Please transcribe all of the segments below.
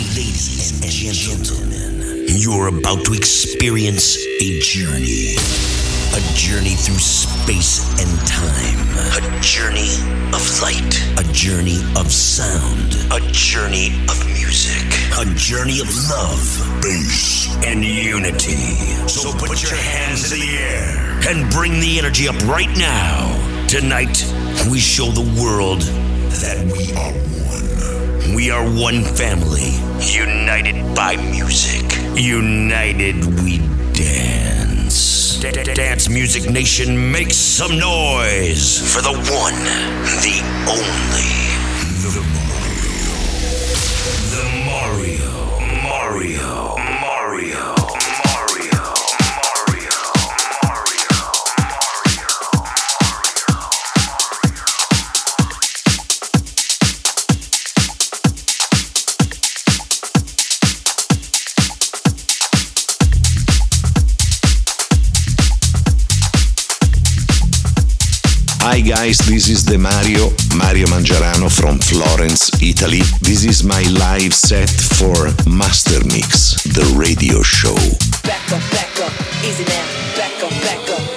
Ladies and gentlemen, you're about to experience a journey. A journey through space and time. A journey of light. A journey of sound. A journey of music. A journey of love, bass, and unity. So put your hands in the air and bring the energy up right now. Tonight, we show the world that we are one. We are one family, united by music. United we dance. Dance Music Nation, make some noise for the one, the only, Hi guys, this is the Mario, Mario Mangiarano from Florence, Italy. This is my live set for Master Mix, the radio show. Back up, back up, easy now. Back up, back up.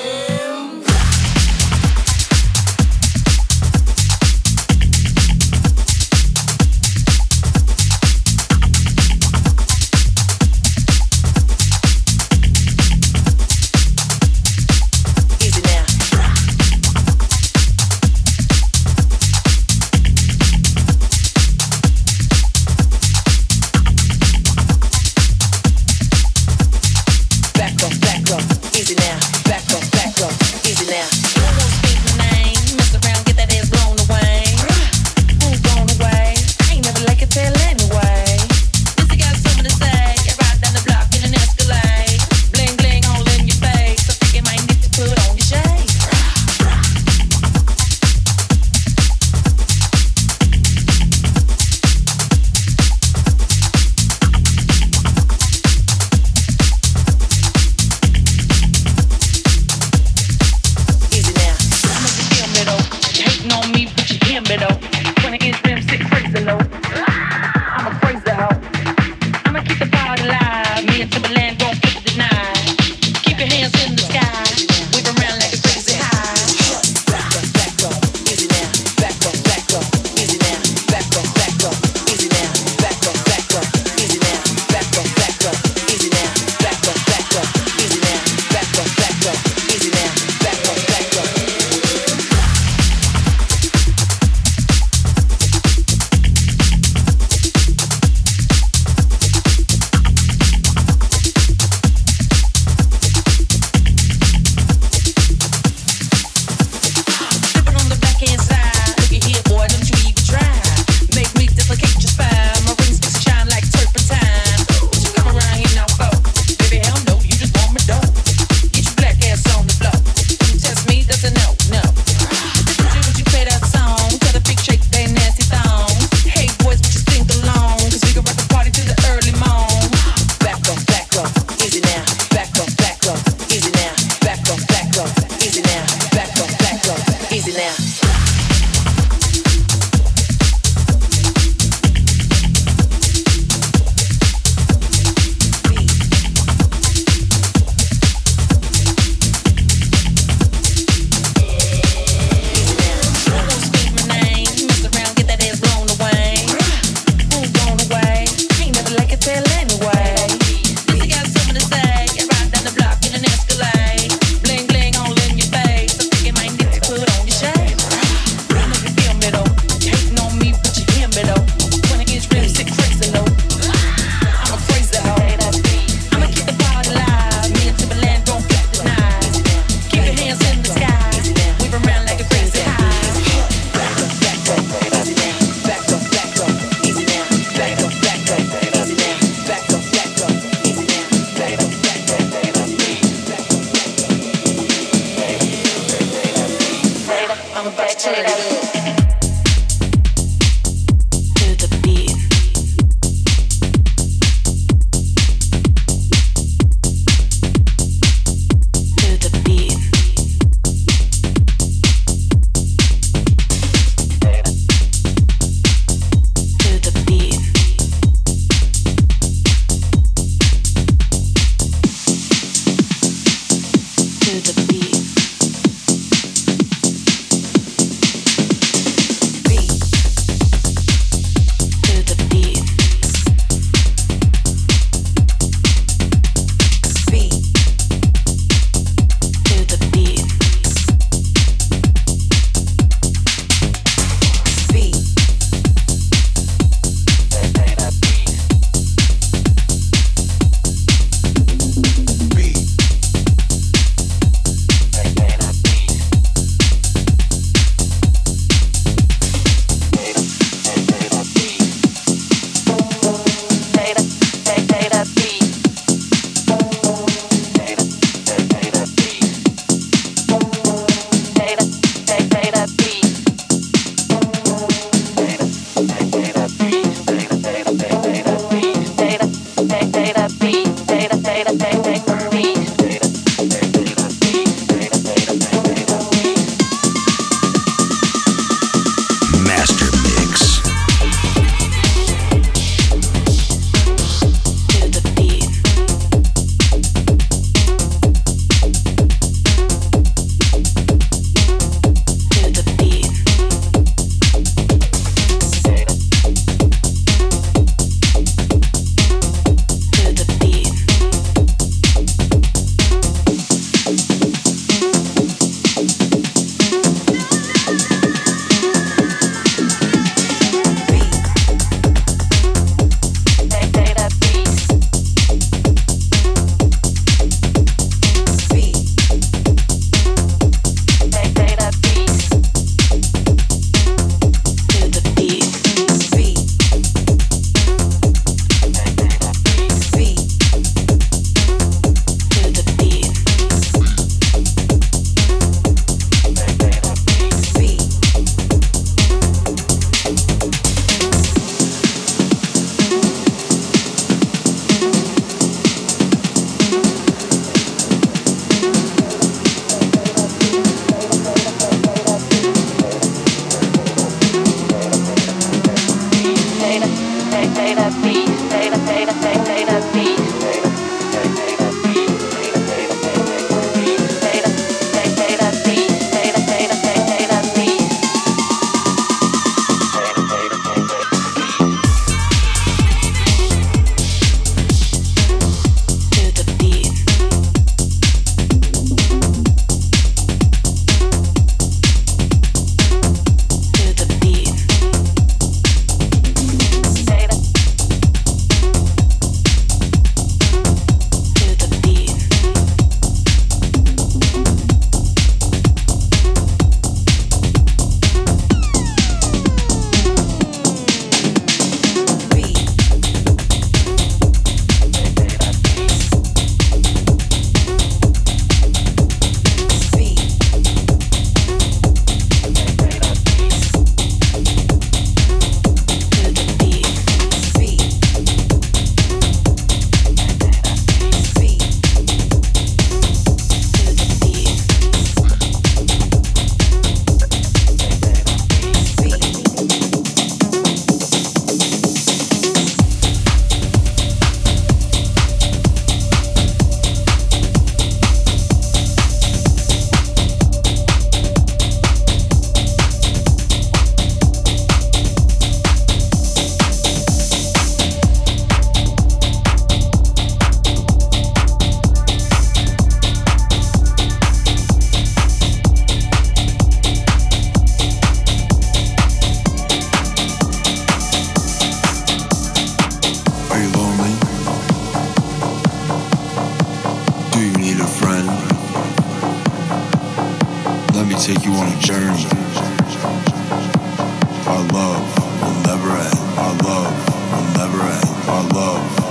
our love.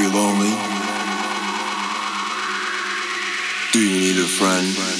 You lonely? Do you need a friend?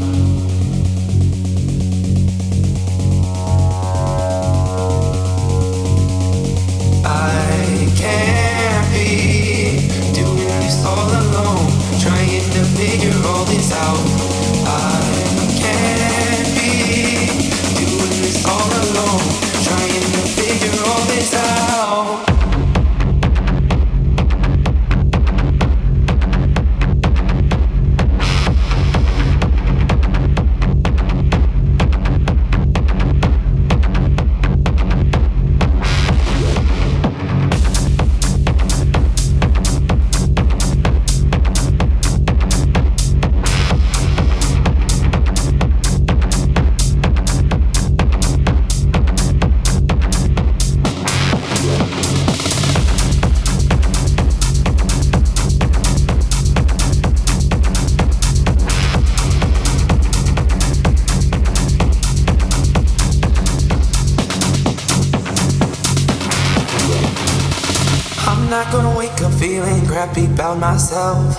myself.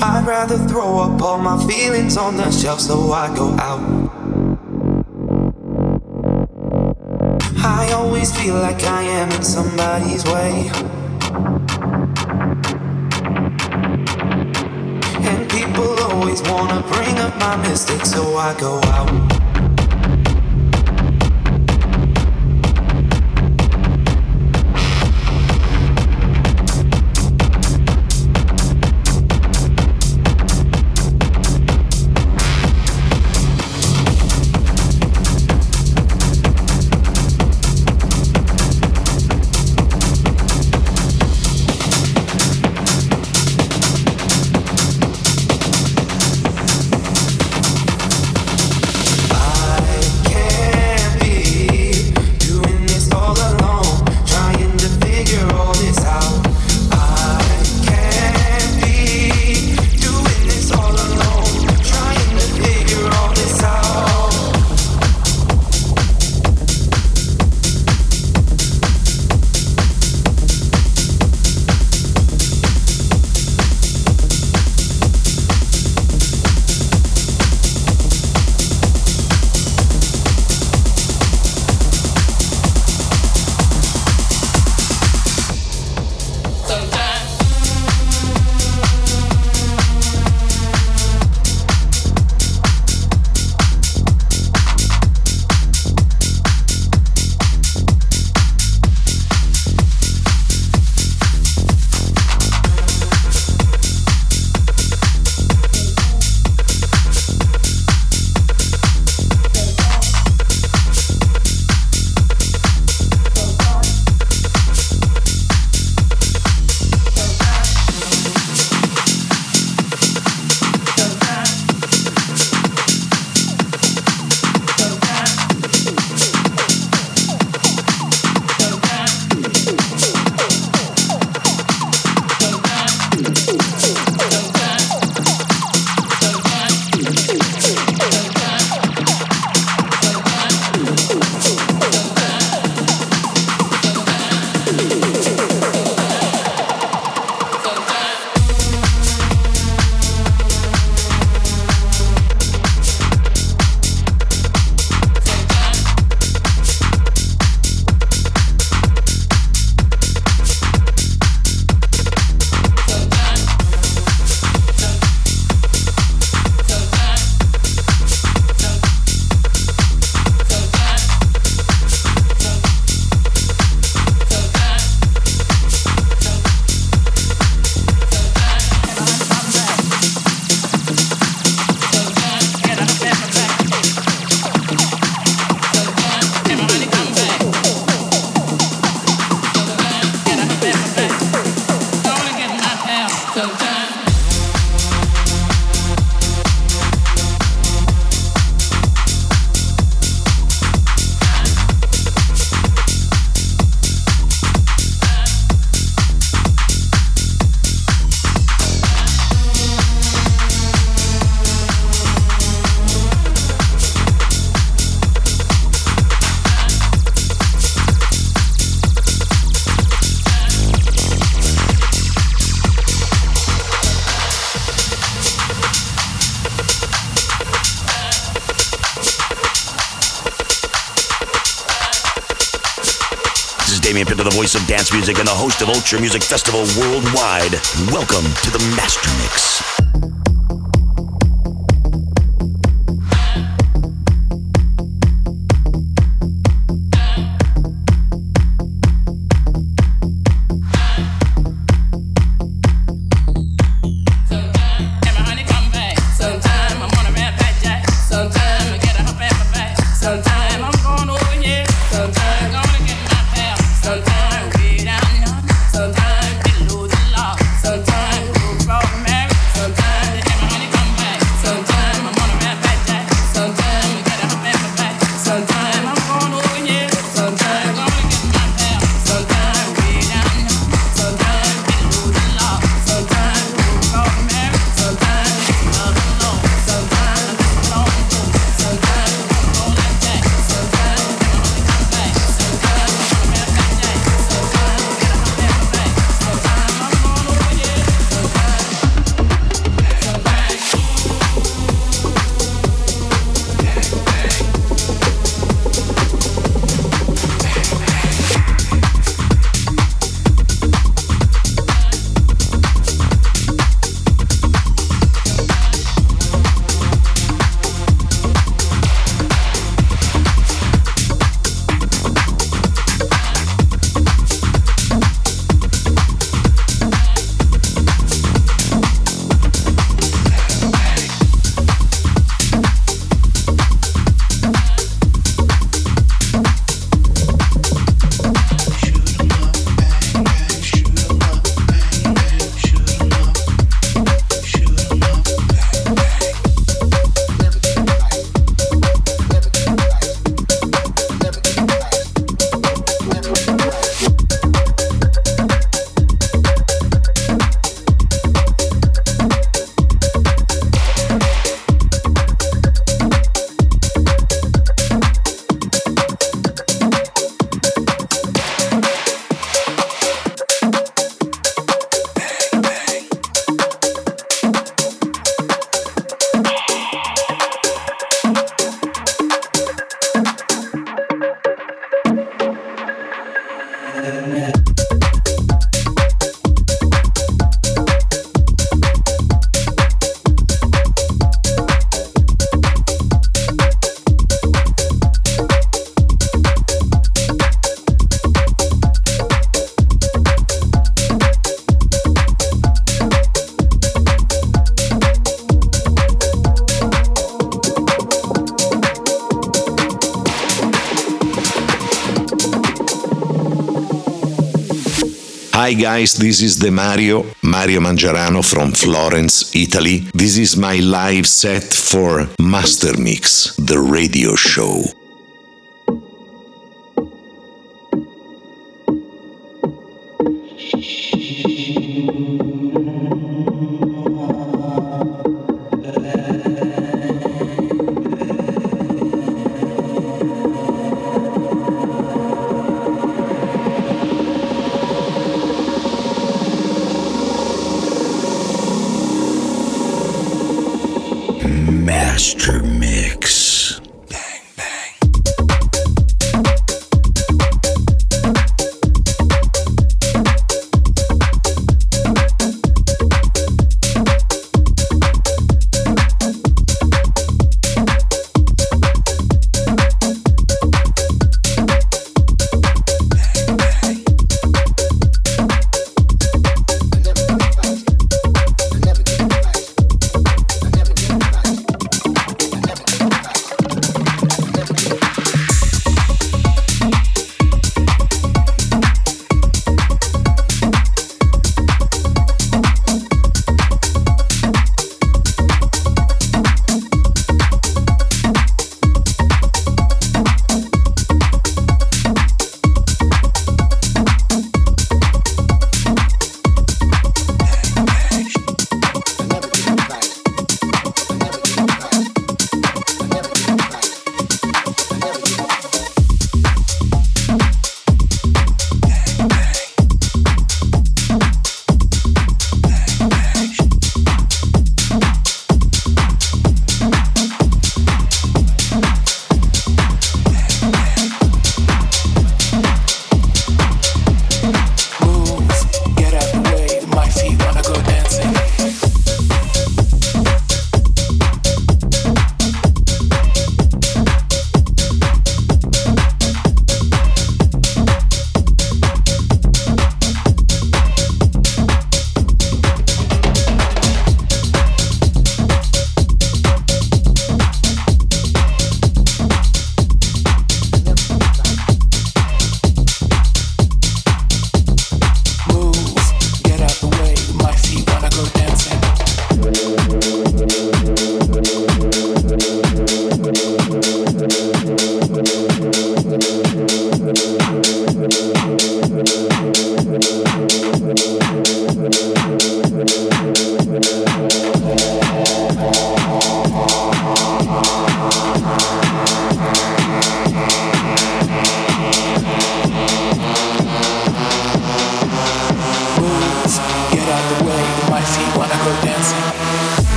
I'd rather throw up all my feelings on the shelf so I go out. I always feel like I am in somebody's way. And people always wanna bring up my mistakes so I go out. Ultra Music Festival worldwide. Welcome to the Master Mix. Guys, this is the Mario, Mario Mangiarano from Florence, Italy. This is my live set for Master Mix, the radio show.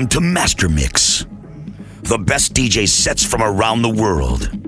Welcome to Master Mix, the best DJ sets from around the world.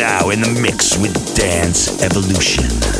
Now in the mix with Dance Evolution.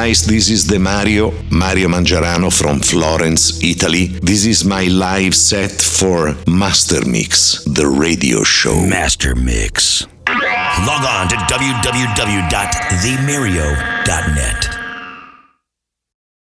Guys, this is the Mario, Mario Mangiarano from Florence, Italy. This is my live set for Master Mix, the radio show. Master Mix. Log on to www.themario.net.